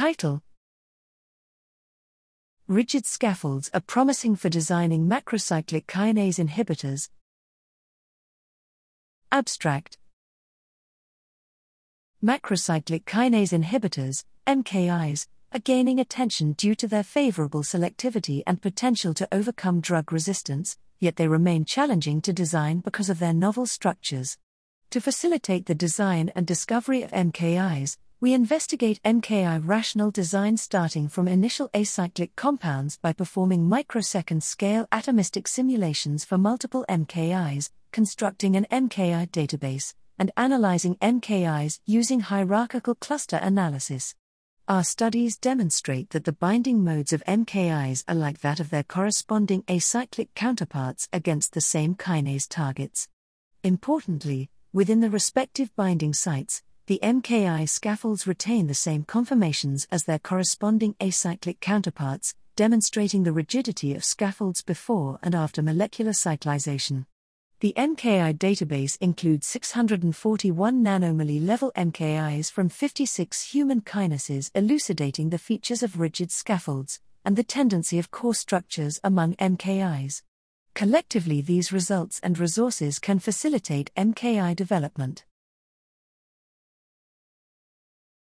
Title Rigid scaffolds are promising for designing macrocyclic kinase inhibitors. Abstract Macrocyclic kinase inhibitors, MKIs, are gaining attention due to their favorable selectivity and potential to overcome drug resistance, yet they remain challenging to design because of their novel structures. To facilitate the design and discovery of MKIs, we investigate MKI rational design starting from initial acyclic compounds by performing microsecond scale atomistic simulations for multiple MKIs, constructing an MKI database, and analyzing MKIs using hierarchical cluster analysis. Our studies demonstrate that the binding modes of MKIs are like that of their corresponding acyclic counterparts against the same kinase targets. Importantly, within the respective binding sites, the MKI scaffolds retain the same conformations as their corresponding acyclic counterparts, demonstrating the rigidity of scaffolds before and after molecular cyclization. The MKI database includes 641 nanomole level MKIs from 56 human kinases, elucidating the features of rigid scaffolds and the tendency of core structures among MKIs. Collectively, these results and resources can facilitate MKI development.